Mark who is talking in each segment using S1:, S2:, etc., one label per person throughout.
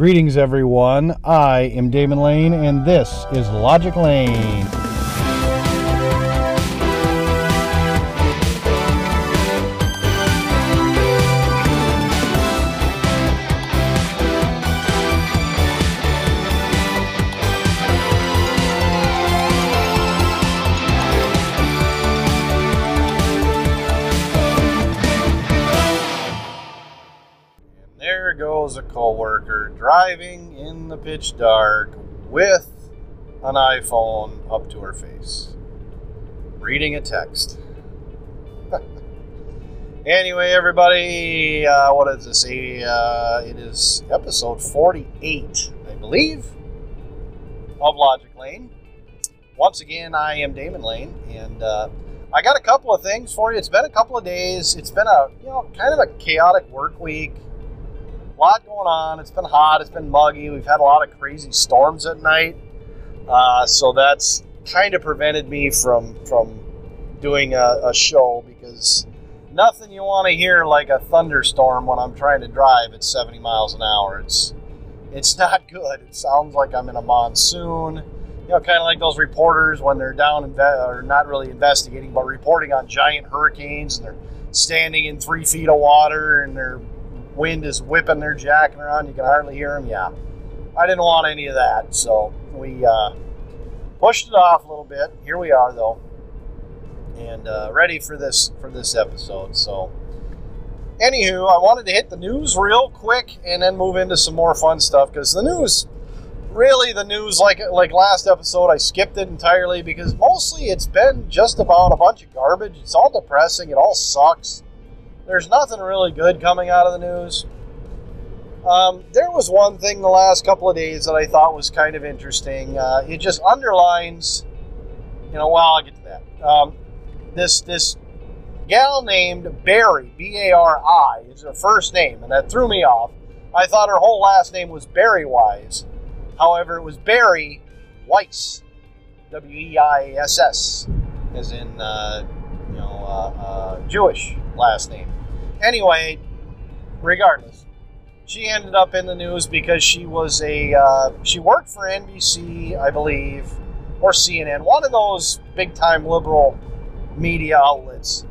S1: Greetings, everyone. I am Damon Lane, and this is Logic Lane. Driving in the pitch dark with an iPhone up to her face, reading a text. anyway, everybody, uh, what does this say? Uh, it is episode 48, I believe, of Logic Lane. Once again, I am Damon Lane, and uh, I got a couple of things for you. It's been a couple of days. It's been a you know kind of a chaotic work week. Lot going on. It's been hot. It's been muggy. We've had a lot of crazy storms at night, uh, so that's kind of prevented me from from doing a, a show because nothing you want to hear like a thunderstorm when I'm trying to drive at 70 miles an hour. It's it's not good. It sounds like I'm in a monsoon. You know, kind of like those reporters when they're down and inve- or not really investigating, but reporting on giant hurricanes, and they're standing in three feet of water, and their wind is whipping their jacket around. You can hardly hear them. Yeah, I didn't want any of that, so we uh, pushed it off a little bit. Here we are, though, and uh, ready for this for this episode. So. Anywho, I wanted to hit the news real quick and then move into some more fun stuff because the news really the news like like last episode I skipped it entirely because mostly it's been just about a bunch of garbage. It's all depressing. It all sucks. There's nothing really good coming out of the news. Um, there was one thing the last couple of days that I thought was kind of interesting. Uh, it just underlines, you know. Well, I'll get to that. Um, this this gal named Bari B A R I is her first name, and that threw me off. I thought her whole last name was Barry Wise. However, it was Bari Weiss, W E I S S, as in uh, you know uh, uh, Jewish last name. Anyway, regardless, she ended up in the news because she was a uh, she worked for NBC, I believe, or CNN, one of those big time liberal media outlets,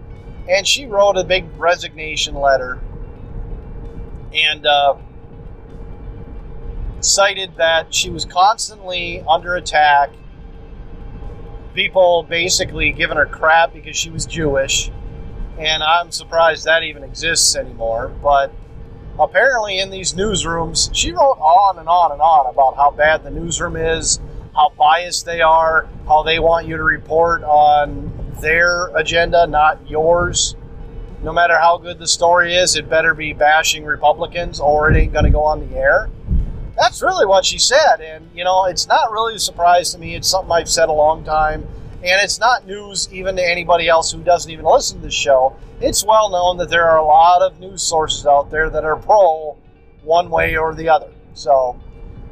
S1: and she wrote a big resignation letter and. Uh, cited that she was constantly under attack. People basically giving her crap because she was Jewish. And I'm surprised that even exists anymore. But apparently, in these newsrooms, she wrote on and on and on about how bad the newsroom is, how biased they are, how they want you to report on their agenda, not yours. No matter how good the story is, it better be bashing Republicans or it ain't going to go on the air that's really what she said. And, you know, it's not really a surprise to me. It's something I've said a long time. And it's not news even to anybody else who doesn't even listen to the show. It's well known that there are a lot of news sources out there that are pro one way or the other. So,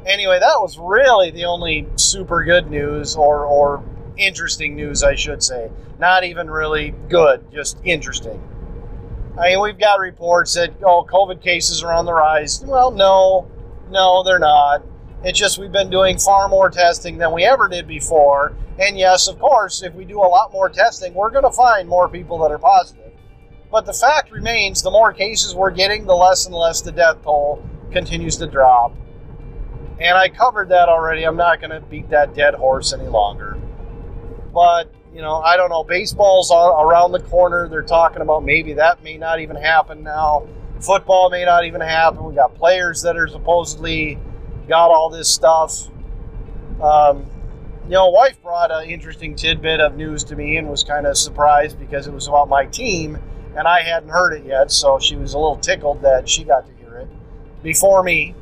S1: anyway, that was really the only super good news or, or interesting news, I should say. Not even really good, just interesting. I mean, we've got reports that, oh, COVID cases are on the rise. Well, no no, they're not. It's just we've been doing far more testing than we ever did before. And yes, of course, if we do a lot more testing, we're going to find more people that are positive. But the fact remains the more cases we're getting, the less and less the death toll continues to drop. And I covered that already. I'm not going to beat that dead horse any longer. But, you know, I don't know. Baseball's around the corner. They're talking about maybe that may not even happen now football may not even happen. We got players that are supposedly got all this stuff. Um, you know, wife brought an interesting tidbit of news to me and was kind of surprised because it was about my team and I hadn't heard it yet, so she was a little tickled that she got to hear it before me.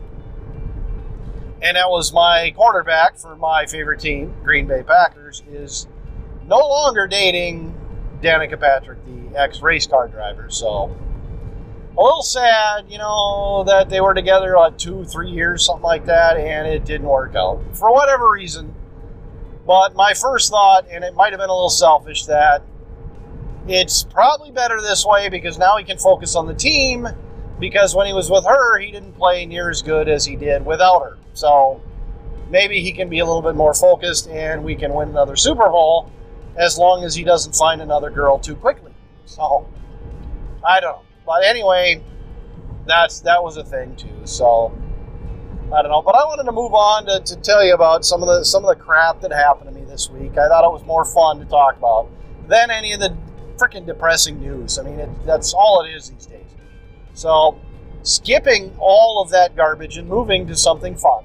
S1: And that was my quarterback for my favorite team, Green Bay Packers, is no longer dating Danica Patrick, the ex race car driver. So a little sad, you know, that they were together like two, three years, something like that, and it didn't work out for whatever reason. But my first thought, and it might have been a little selfish, that it's probably better this way because now he can focus on the team because when he was with her, he didn't play near as good as he did without her. So maybe he can be a little bit more focused and we can win another Super Bowl as long as he doesn't find another girl too quickly. So I don't know. But anyway, that's that was a thing too. So I don't know. But I wanted to move on to, to tell you about some of the some of the crap that happened to me this week. I thought it was more fun to talk about than any of the freaking depressing news. I mean, it, that's all it is these days. So, skipping all of that garbage and moving to something fun.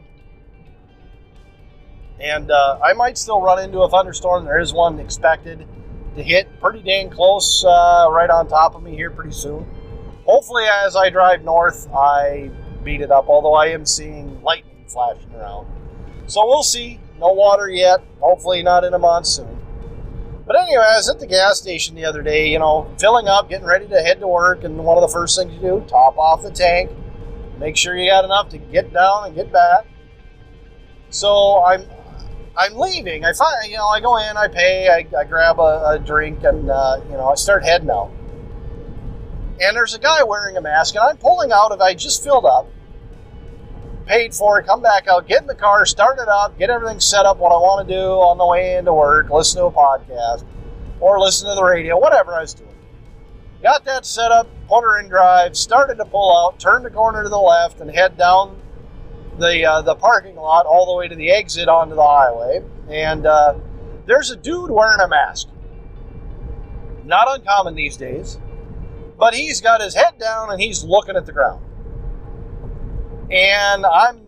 S1: And uh, I might still run into a thunderstorm. There is one expected to hit pretty dang close uh, right on top of me here pretty soon. Hopefully, as I drive north, I beat it up, although I am seeing lightning flashing around. So we'll see. No water yet. Hopefully, not in a monsoon. But anyway, I was at the gas station the other day, you know, filling up, getting ready to head to work, and one of the first things you do, top off the tank, make sure you got enough to get down and get back. So I'm I'm leaving. I find you know I go in, I pay, I, I grab a, a, drink, and uh, you know I start heading out. And there's a guy wearing a mask, and I'm pulling out of. I just filled up, paid for it, come back out, get in the car, start it up, get everything set up what I want to do on the way into work, listen to a podcast, or listen to the radio, whatever I was doing. Got that set up, put her in drive, started to pull out, turned the corner to the left, and head down the uh, the parking lot all the way to the exit onto the highway. And uh, there's a dude wearing a mask. Not uncommon these days, but he's got his head down and he's looking at the ground and I'm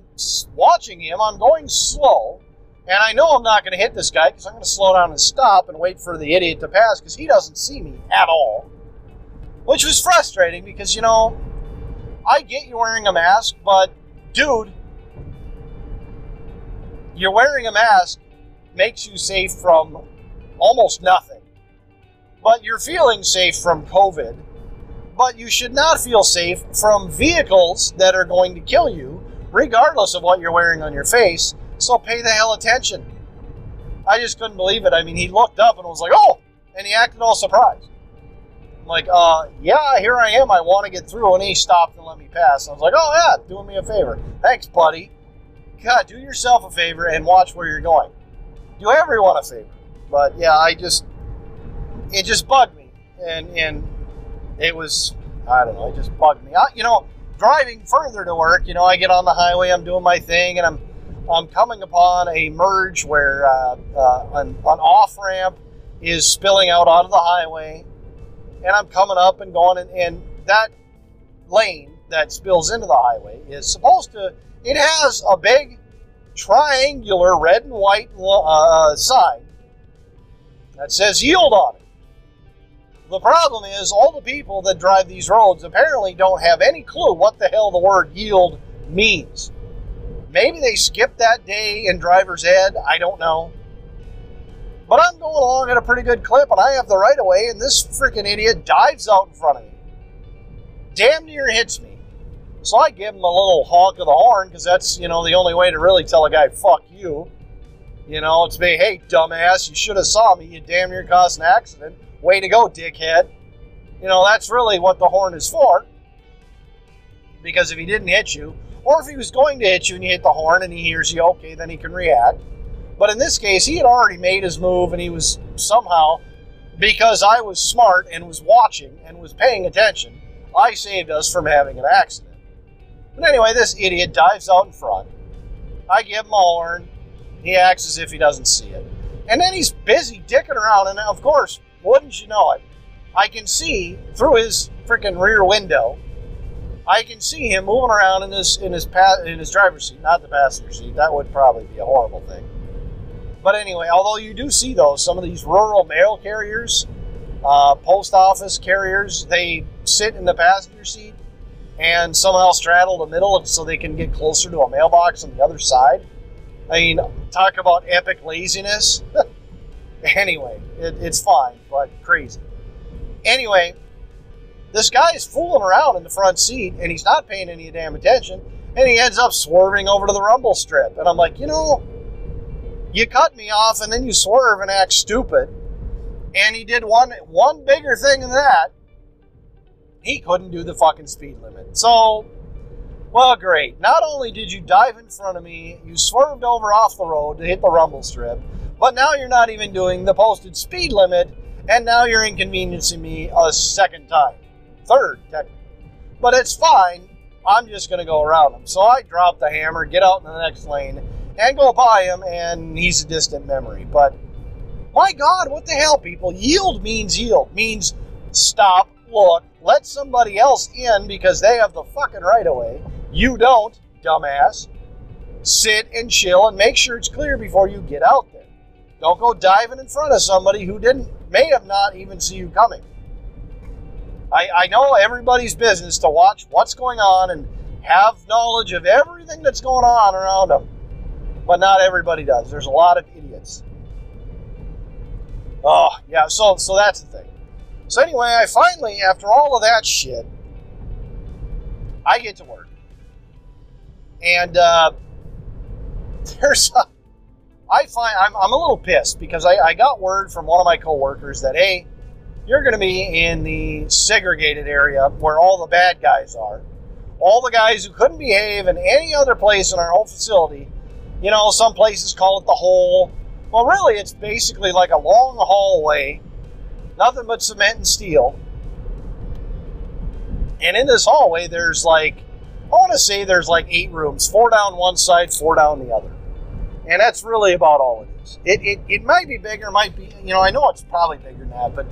S1: watching him. I'm going slow, and I know I'm not going to hit this guy because I'm going to slow down and stop and wait for the idiot to pass because he doesn't see me at all. Which was frustrating because, you know, I get you wearing a mask, but dude, you're wearing a mask makes you safe from almost nothing. But you're feeling safe from COVID but you should not feel safe from vehicles that are going to kill you, regardless of what you're wearing on your face. So pay the hell attention. I just couldn't believe it. I mean, he looked up and was like, oh, and he acted all surprised. I'm like, uh, yeah, here I am. I want to get through. And he stopped and let me pass. I was like, oh, yeah, doing me a favor. Thanks, buddy. God, do yourself a favor and watch where you're going. Do everyone a favor. But yeah, I just, it just bugged me. And, and it was I don't know, it just bugged me. I, you know, driving further to work, you know, I get on the highway, I'm doing my thing, and I'm I'm coming upon a merge where uh, uh, an, an off ramp is spilling out onto the highway, and I'm coming up and going, and, and that lane that spills into the highway is supposed to. It has a big triangular red and white uh, sign that says yield on it. The problem is, all the people that drive these roads apparently don't have any clue what the hell the word yield means. Maybe they skipped that day in driver's ed, I don't know. But I'm going along at a pretty good clip and I have the right of way, and this freaking idiot dives out in front of me. Damn near hits me. So I give him a little honk of the horn because that's, you know, the only way to really tell a guy, fuck you. You know, it's me, hey, dumbass, you should have saw me. You damn near caused an accident. Way to go, dickhead. You know, that's really what the horn is for. Because if he didn't hit you, or if he was going to hit you and you hit the horn and he hears you, okay, then he can react. But in this case, he had already made his move and he was somehow, because I was smart and was watching and was paying attention, I saved us from having an accident. But anyway, this idiot dives out in front. I give him a horn. He acts as if he doesn't see it. And then he's busy dicking around. And of course, wouldn't you know it? I can see through his freaking rear window. I can see him moving around in his in his pa- in his driver's seat, not the passenger seat. That would probably be a horrible thing. But anyway, although you do see those, some of these rural mail carriers, uh, post office carriers, they sit in the passenger seat and somehow straddle the middle so they can get closer to a mailbox on the other side. I mean, talk about epic laziness. Anyway, it, it's fine, but crazy. Anyway, this guy is fooling around in the front seat and he's not paying any damn attention and he ends up swerving over to the rumble strip. And I'm like, you know, you cut me off and then you swerve and act stupid. And he did one one bigger thing than that. he couldn't do the fucking speed limit. So, well, great. Not only did you dive in front of me, you swerved over off the road to hit the rumble strip, but now you're not even doing the posted speed limit, and now you're inconveniencing me a second time. Third, technically. But it's fine. I'm just going to go around him. So I drop the hammer, get out in the next lane, and go by him, and he's a distant memory. But my God, what the hell, people? Yield means yield, means stop, look, let somebody else in because they have the fucking right of way. You don't, dumbass. Sit and chill and make sure it's clear before you get out there. Don't go diving in front of somebody who didn't, may have not even see you coming. I, I know everybody's business to watch what's going on and have knowledge of everything that's going on around them, but not everybody does. There's a lot of idiots. Oh, yeah, so so that's the thing. So anyway, I finally, after all of that shit, I get to work. And uh, there's a, I find I'm, I'm a little pissed because I, I got word from one of my coworkers that hey, you're going to be in the segregated area where all the bad guys are. All the guys who couldn't behave in any other place in our whole facility. You know, some places call it the hole. Well, really, it's basically like a long hallway, nothing but cement and steel. And in this hallway, there's like, I want to say there's like eight rooms, four down one side, four down the other. And that's really about all it is. It, it, it might be bigger, might be, you know, I know it's probably bigger than that, but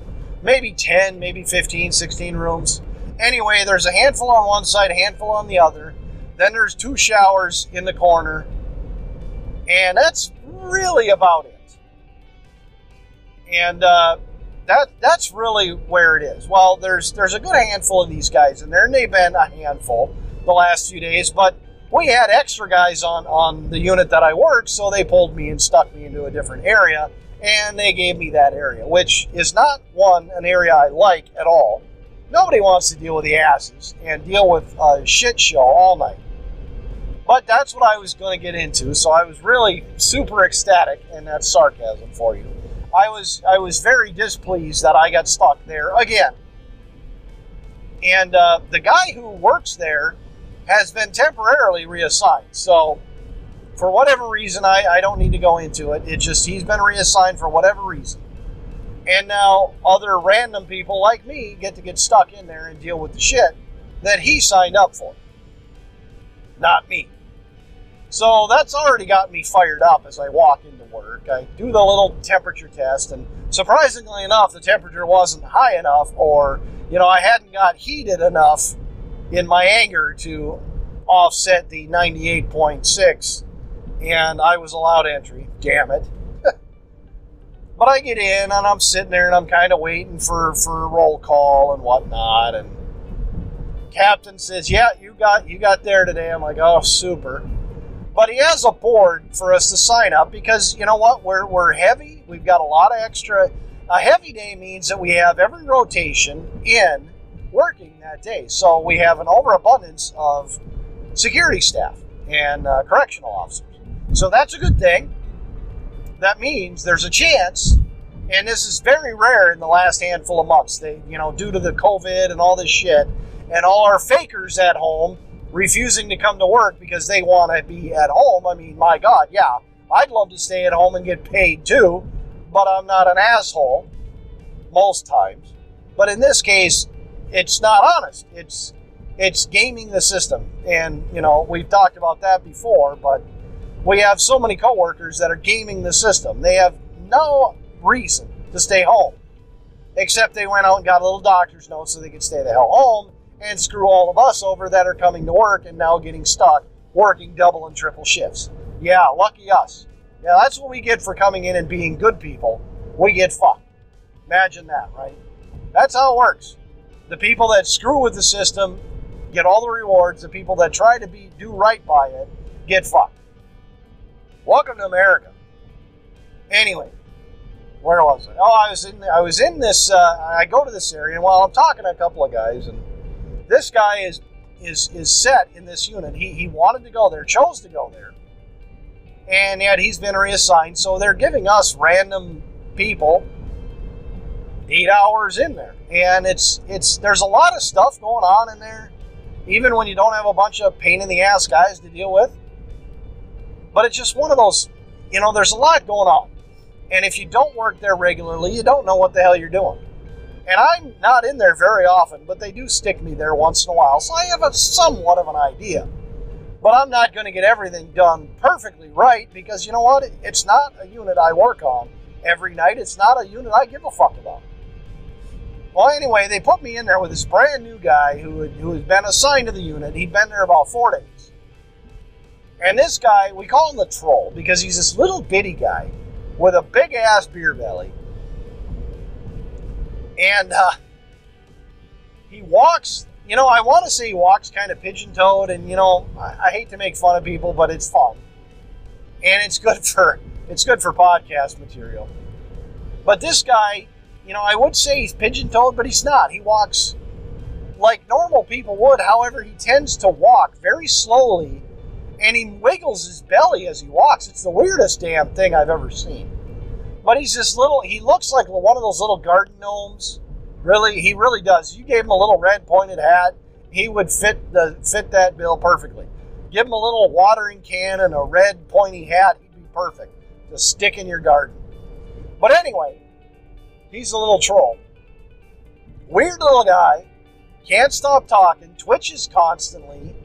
S1: maybe 10, maybe 15, 16 rooms. Anyway, there's a handful on one side, a handful on the other. Then there's two showers in the corner. And that's really about it. And uh, that that's really where it is. Well, there's there's a good handful of these guys in there, and they've been a handful the last few days, but we had extra guys on on the unit that I worked, so they pulled me and stuck me into a different area and they gave me that area, which is not one an area I like at all. Nobody wants to deal with the asses and deal with a shit show all night. But that's what I was going to get into, so I was really super ecstatic, and that's sarcasm for you. I was I was very displeased that I got stuck there again. And uh, the guy who works there has been temporarily reassigned, so for whatever reason, I, I don't need to go into it. It's just he's been reassigned for whatever reason. And now other random people like me get to get stuck in there and deal with the shit that he signed up for. Not me. So that's already got me fired up as I walk into work. I do the little temperature test, and surprisingly enough, the temperature wasn't high enough, or, you know, I hadn't got heated enough in my anger to offset the 98.6 and I was allowed entry. Damn it. but I get in and I'm sitting there and I'm kind of waiting for, for roll call and whatnot. And captain says, "Yeah, you got you got there today." I'm like, "Oh, super." But he has a board for us to sign up because you know what? We're we're heavy. We've got a lot of extra. A heavy day means that we have every rotation in working that day. So we have an overabundance of security staff and uh, correctional officers. So that's a good thing. That means there's a chance, and this is very rare in the last handful of months. They, you know, due to the COVID and all this shit, and all our fakers at home refusing to come to work because they want to be at home. I mean, my God, yeah, I'd love to stay at home and get paid too, but I'm not an asshole most times. But in this case, it's not honest. It's it's gaming the system, and you know we've talked about that before, but we have so many coworkers that are gaming the system. They have no reason to stay home, except they went out and got a little doctor's note so they could stay the hell home and screw all of us over that are coming to work and now getting stuck working double and triple shifts. Yeah, lucky us. Yeah, that's what we get for coming in and being good people. We get fucked. Imagine that, right? That's how it works. The people that screw with the system get all the rewards. The people that try to be do right by it get fucked. Welcome to America. Anyway, where was I? Oh, I was in. I was in this. Uh, I go to this area, and while I'm talking to a couple of guys, and this guy is is is set in this unit. He he wanted to go there, chose to go there, and yet he's been reassigned. So they're giving us random people eight hours in there, and it's it's there's a lot of stuff going on in there, even when you don't have a bunch of pain in the ass guys to deal with. But it's just one of those, you know, there's a lot going on, and if you don't work there regularly, you don't know what the hell you're doing. And I'm not in there very often, but they do stick me there once in a while, so I have a somewhat of an idea. But I'm not going to get everything done perfectly right because you know what? It's not a unit I work on every night. It's not a unit I give a fuck about. Well, anyway, they put me in there with this brand new guy who had, who had been assigned to the unit. He'd been there about four days. And this guy, we call him the troll because he's this little bitty guy with a big ass beer belly. And uh, he walks, you know, I want to say he walks kind of pigeon toed, and you know, I, I hate to make fun of people, but it's fun. And it's good for it's good for podcast material. But this guy, you know, I would say he's pigeon toed, but he's not. He walks like normal people would. However, he tends to walk very slowly and he wiggles his belly as he walks. It's the weirdest damn thing I've ever seen. But he's this little, he looks like one of those little garden gnomes. Really, he really does. You gave him a little red pointed hat, he would fit the fit that bill perfectly. Give him a little watering can and a red pointy hat, he'd be perfect to stick in your garden. But anyway, he's a little troll. Weird little guy, can't stop talking, twitches constantly.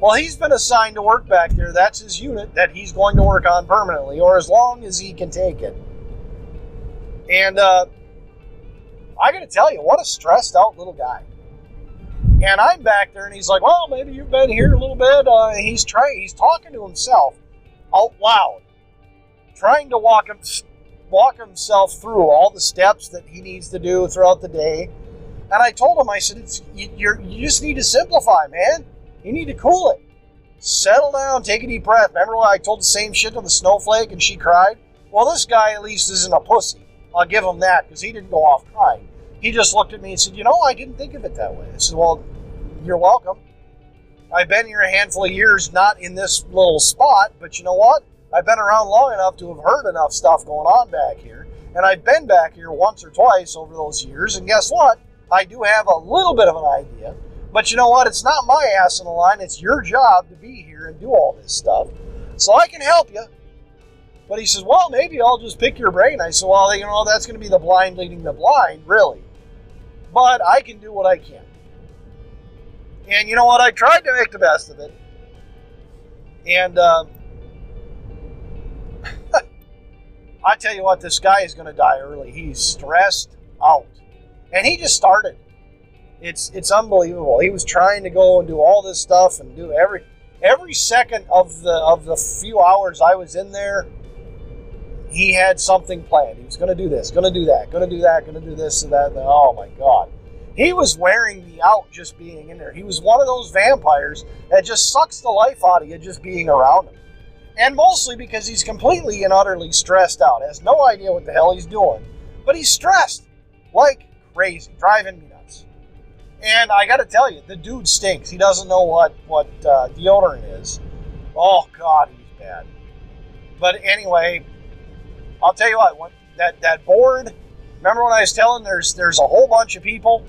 S1: Well, he's been assigned to work back there. That's his unit that he's going to work on permanently, or as long as he can take it. And uh, I got to tell you, what a stressed out little guy. And I'm back there, and he's like, "Well, maybe you've been here a little bit." Uh, he's trying. He's talking to himself out loud trying to walk him walk himself through all the steps that he needs to do throughout the day. And I told him, I said, it's, you, you just need to simplify, man. You need to cool it. Settle down, take a deep breath. Remember when I told the same shit to the snowflake and she cried? Well, this guy at least isn't a pussy. I'll give him that because he didn't go off crying. He just looked at me and said, You know, I didn't think of it that way. I said, Well, you're welcome. I've been here a handful of years, not in this little spot, but you know what? I've been around long enough to have heard enough stuff going on back here. And I've been back here once or twice over those years. And guess what? I do have a little bit of an idea. But you know what? It's not my ass in the line. It's your job to be here and do all this stuff. So I can help you. But he says, well, maybe I'll just pick your brain. I said, well, you know, that's going to be the blind leading the blind, really. But I can do what I can. And you know what? I tried to make the best of it. And uh, I tell you what, this guy is going to die early. He's stressed out, and he just started. It's it's unbelievable. He was trying to go and do all this stuff and do every every second of the of the few hours I was in there. He had something planned. He was going to do this, going to do that, going to do that, going to do this and that. And oh my god, he was wearing me out just being in there. He was one of those vampires that just sucks the life out of you just being around him and mostly because he's completely and utterly stressed out. Has no idea what the hell he's doing, but he's stressed like crazy, driving me nuts. And I got to tell you, the dude stinks. He doesn't know what what uh, deodorant is. Oh God, he's bad. But anyway, I'll tell you what. When, that that board. Remember when I was telling there's there's a whole bunch of people.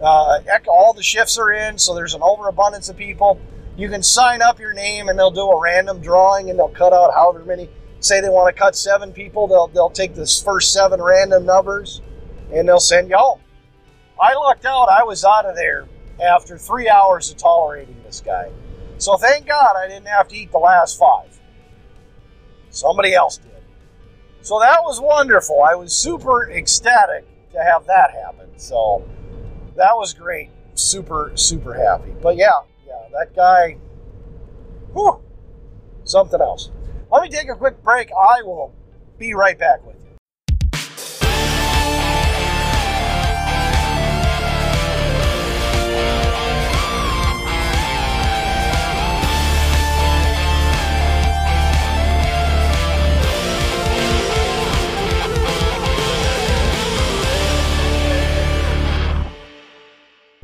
S1: Uh, all the shifts are in, so there's an overabundance of people you can sign up your name and they'll do a random drawing and they'll cut out however many. Say they want to cut seven people, they'll, they'll take this first seven random numbers and they'll send you home. I lucked out, I was out of there after three hours of tolerating this guy. So thank God I didn't have to eat the last five. Somebody else did. So that was wonderful. I was super ecstatic to have that happen. So that was great. Super, super happy. But yeah, that guy, whew, something else. Let me take a quick break. I will be right back with you.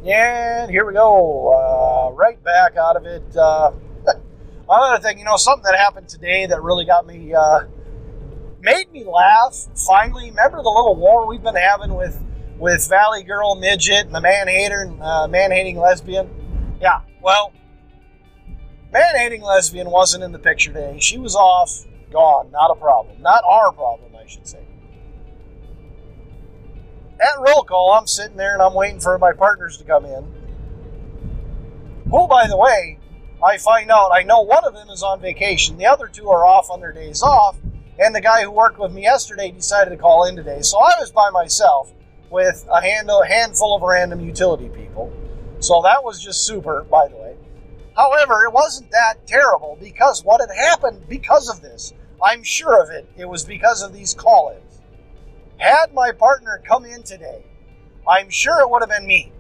S1: And here we go. Uh, right back out of it. Uh, another thing, you know, something that happened today that really got me uh, made me laugh. Finally, remember the little war we've been having with with Valley Girl Midget and the man hater and uh, man hating lesbian. Yeah, well, man hating lesbian wasn't in the picture today. She was off, gone, not a problem, not our problem, I should say. At roll call, I'm sitting there and I'm waiting for my partners to come in. Who, by the way, I find out I know one of them is on vacation, the other two are off on their days off, and the guy who worked with me yesterday decided to call in today. So I was by myself with a handful of random utility people. So that was just super, by the way. However, it wasn't that terrible because what had happened because of this, I'm sure of it, it was because of these call ins. Had my partner come in today, I'm sure it would have been me.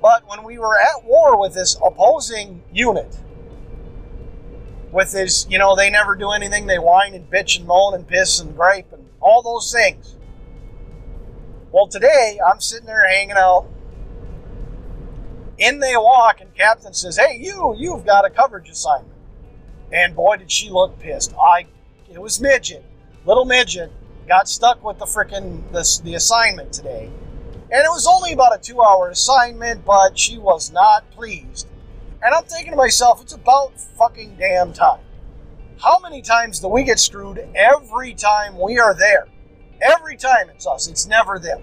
S1: But when we were at war with this opposing unit, with this, you know, they never do anything. They whine and bitch and moan and piss and gripe and all those things. Well, today I'm sitting there hanging out. In they walk, and Captain says, "Hey, you, you've got a coverage assignment." And boy, did she look pissed. I, it was midget, little midget, got stuck with the frickin' the, the assignment today, and it was only about a two-hour assignment, but she was not pleased. And I'm thinking to myself, it's about fucking damn time. How many times do we get screwed every time we are there? Every time it's us. It's never them.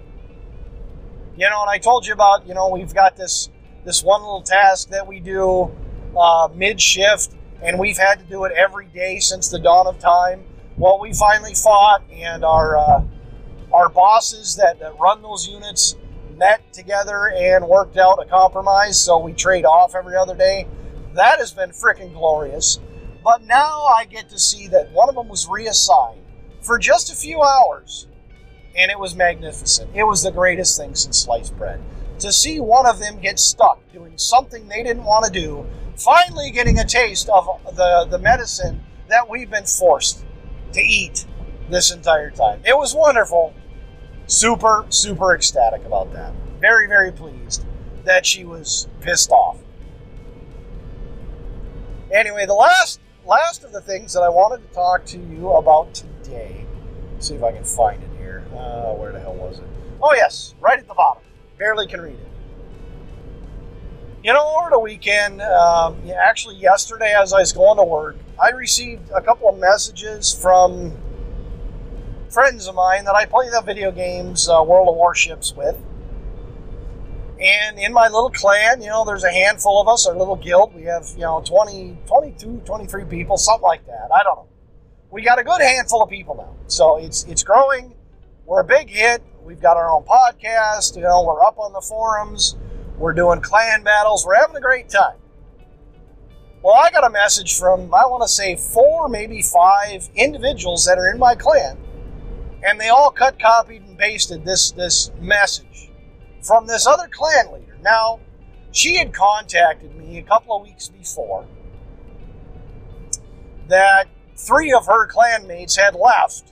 S1: You know, and I told you about, you know, we've got this this one little task that we do uh, mid shift, and we've had to do it every day since the dawn of time. Well, we finally fought, and our uh, our bosses that, that run those units met together and worked out a compromise, so we trade off every other day. That has been freaking glorious. But now I get to see that one of them was reassigned for just a few hours, and it was magnificent. It was the greatest thing since sliced bread. To see one of them get stuck doing something they didn't want to do, finally getting a taste of the, the medicine that we've been forced to eat this entire time. It was wonderful. Super, super ecstatic about that. Very, very pleased that she was pissed off. Anyway, the last last of the things that I wanted to talk to you about today. Let's see if I can find it here. Uh, where the hell was it? Oh yes, right at the bottom. Barely can read it. You know, over the weekend, um, actually yesterday as I was going to work, I received a couple of messages from friends of mine that I play the video games uh, World of Warships with. And in my little clan, you know, there's a handful of us, our little guild. We have, you know, 20, 22, 23 people, something like that. I don't know. We got a good handful of people now. So it's it's growing. We're a big hit. We've got our own podcast. You know, we're up on the forums. We're doing clan battles. We're having a great time. Well, I got a message from, I want to say, four, maybe five individuals that are in my clan and they all cut, copied, and pasted this this message from this other clan leader. Now, she had contacted me a couple of weeks before that three of her clanmates had left,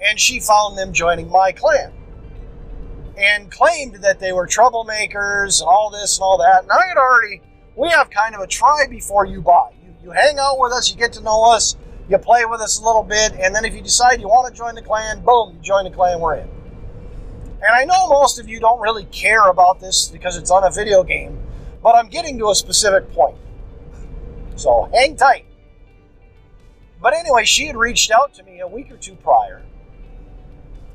S1: and she found them joining my clan. And claimed that they were troublemakers and all this and all that. And I had already, we have kind of a try before you buy. You, you hang out with us, you get to know us, you play with us a little bit, and then if you decide you want to join the clan, boom, you join the clan we're in. And I know most of you don't really care about this because it's on a video game, but I'm getting to a specific point. So hang tight. But anyway, she had reached out to me a week or two prior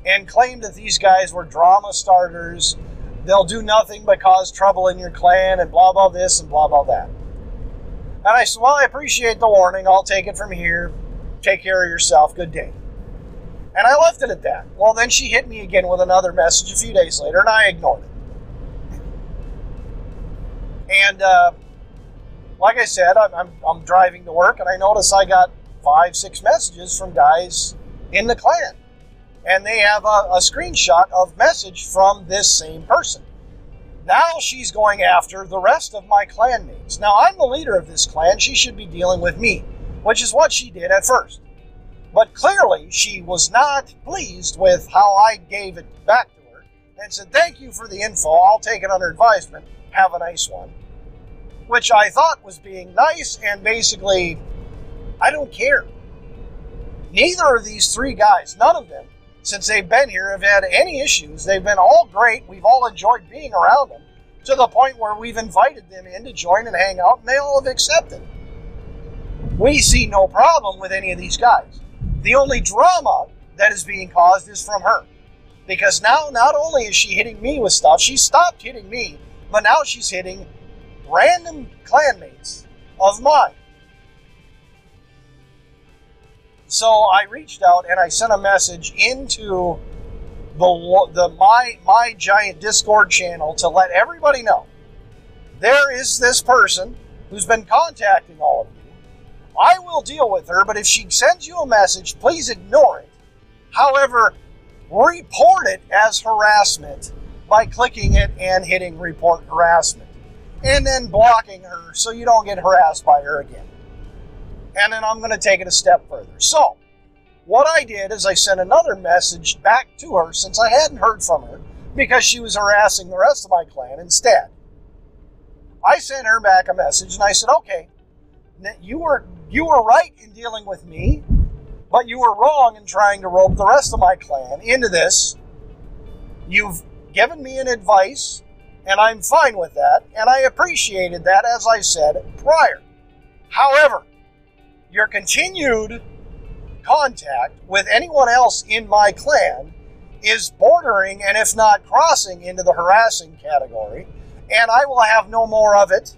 S1: and claimed that these guys were drama starters. They'll do nothing but cause trouble in your clan and blah, blah, this and blah, blah, that. And I said, Well, I appreciate the warning. I'll take it from here. Take care of yourself. Good day. And I left it at that. Well, then she hit me again with another message a few days later, and I ignored it. And uh, like I said, I'm, I'm, I'm driving to work, and I notice I got five, six messages from guys in the clan. And they have a, a screenshot of message from this same person. Now she's going after the rest of my clan mates. Now I'm the leader of this clan. She should be dealing with me which is what she did at first. But clearly, she was not pleased with how I gave it back to her and said, Thank you for the info. I'll take it under advisement. Have a nice one. Which I thought was being nice and basically, I don't care. Neither of these three guys, none of them, since they've been here, have had any issues. They've been all great. We've all enjoyed being around them to the point where we've invited them in to join and hang out, and they all have accepted. We see no problem with any of these guys. The only drama that is being caused is from her. Because now, not only is she hitting me with stuff, she stopped hitting me, but now she's hitting random clanmates of mine. So I reached out and I sent a message into the, the my my giant Discord channel to let everybody know there is this person who's been contacting all of you. I will deal with her, but if she sends you a message, please ignore it. However, report it as harassment by clicking it and hitting report harassment. And then blocking her so you don't get harassed by her again. And then I'm going to take it a step further. So, what I did is I sent another message back to her since I hadn't heard from her because she was harassing the rest of my clan instead. I sent her back a message and I said, "Okay, you were you were right in dealing with me, but you were wrong in trying to rope the rest of my clan into this. You've given me an advice, and I'm fine with that, and I appreciated that as I said prior. However, your continued contact with anyone else in my clan is bordering and if not crossing into the harassing category, and I will have no more of it.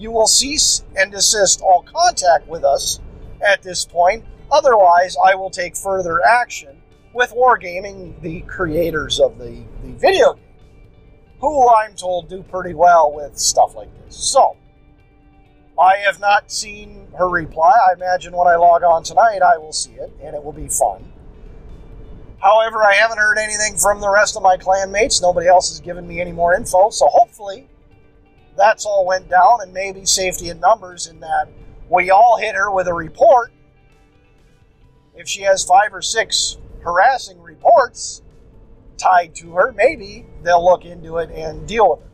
S1: You will cease and desist all contact with us at this point, Otherwise, I will take further action with Wargaming, the creators of the, the video game, who I'm told do pretty well with stuff like this. So, I have not seen her reply. I imagine when I log on tonight, I will see it, and it will be fun. However, I haven't heard anything from the rest of my clan mates. Nobody else has given me any more info, so hopefully that's all went down, and maybe safety in numbers in that we all hit her with a report if she has five or six harassing reports tied to her, maybe they'll look into it and deal with it.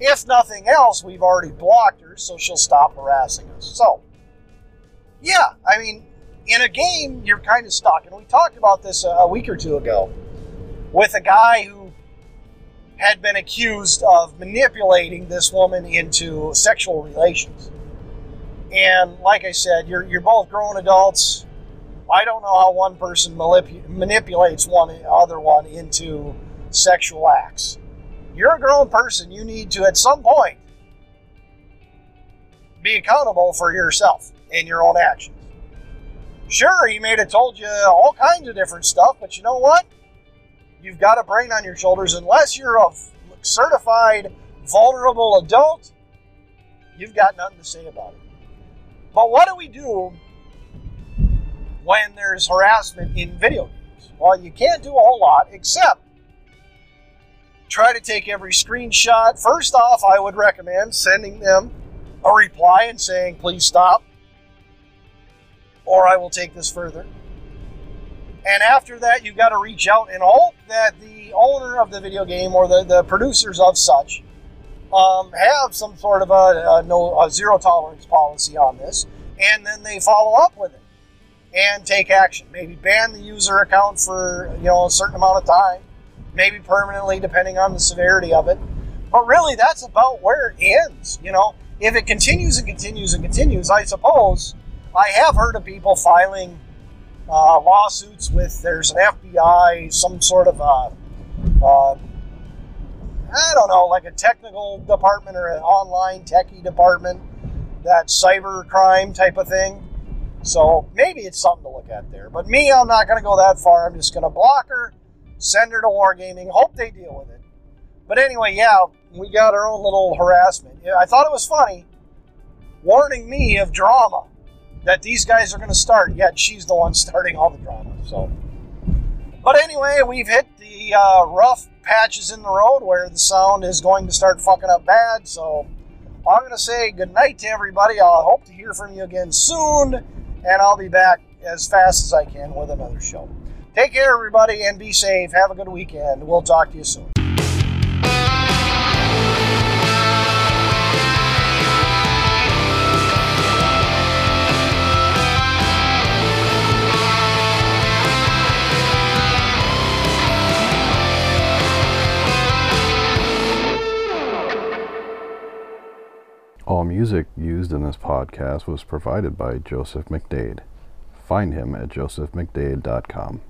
S1: If nothing else, we've already blocked her, so she'll stop harassing us. So, yeah, I mean, in a game, you're kind of stuck. And we talked about this a week or two ago with a guy who had been accused of manipulating this woman into sexual relations. And like I said, you're, you're both grown adults. I don't know how one person manip- manipulates one other one into sexual acts. You're a grown person. You need to, at some point, be accountable for yourself and your own actions. Sure, he may have told you all kinds of different stuff, but you know what? You've got a brain on your shoulders. Unless you're a certified vulnerable adult, you've got nothing to say about it. But what do we do when there's harassment in video games? Well, you can't do a whole lot except try to take every screenshot. First off, I would recommend sending them a reply and saying, please stop, or I will take this further. And after that, you've got to reach out and hope that the owner of the video game or the, the producers of such um, have some sort of a, a no a zero tolerance policy on this, and then they follow up with it and take action. Maybe ban the user account for you know a certain amount of time, maybe permanently, depending on the severity of it. But really, that's about where it ends. You know, if it continues and continues and continues, I suppose I have heard of people filing uh, lawsuits with there's an FBI, some sort of a, uh, I don't know, like a technical department or an online techie department, that cyber crime type of thing so maybe it's something to look at there. But me, I'm not going to go that far. I'm just going to block her, send her to Wargaming, hope they deal with it. But anyway, yeah, we got our own little harassment. I thought it was funny, warning me of drama that these guys are going to start, yet she's the one starting all the drama. So, but anyway, we've hit the uh, rough patches in the road where the sound is going to start fucking up bad. So I'm going to say good night to everybody. I hope to hear from you again soon and I'll be back as fast as I can with another show. Take care, everybody, and be safe. Have a good weekend. We'll talk to you soon.
S2: Music used in this podcast was provided by Joseph McDade. Find him at josephmcdade.com.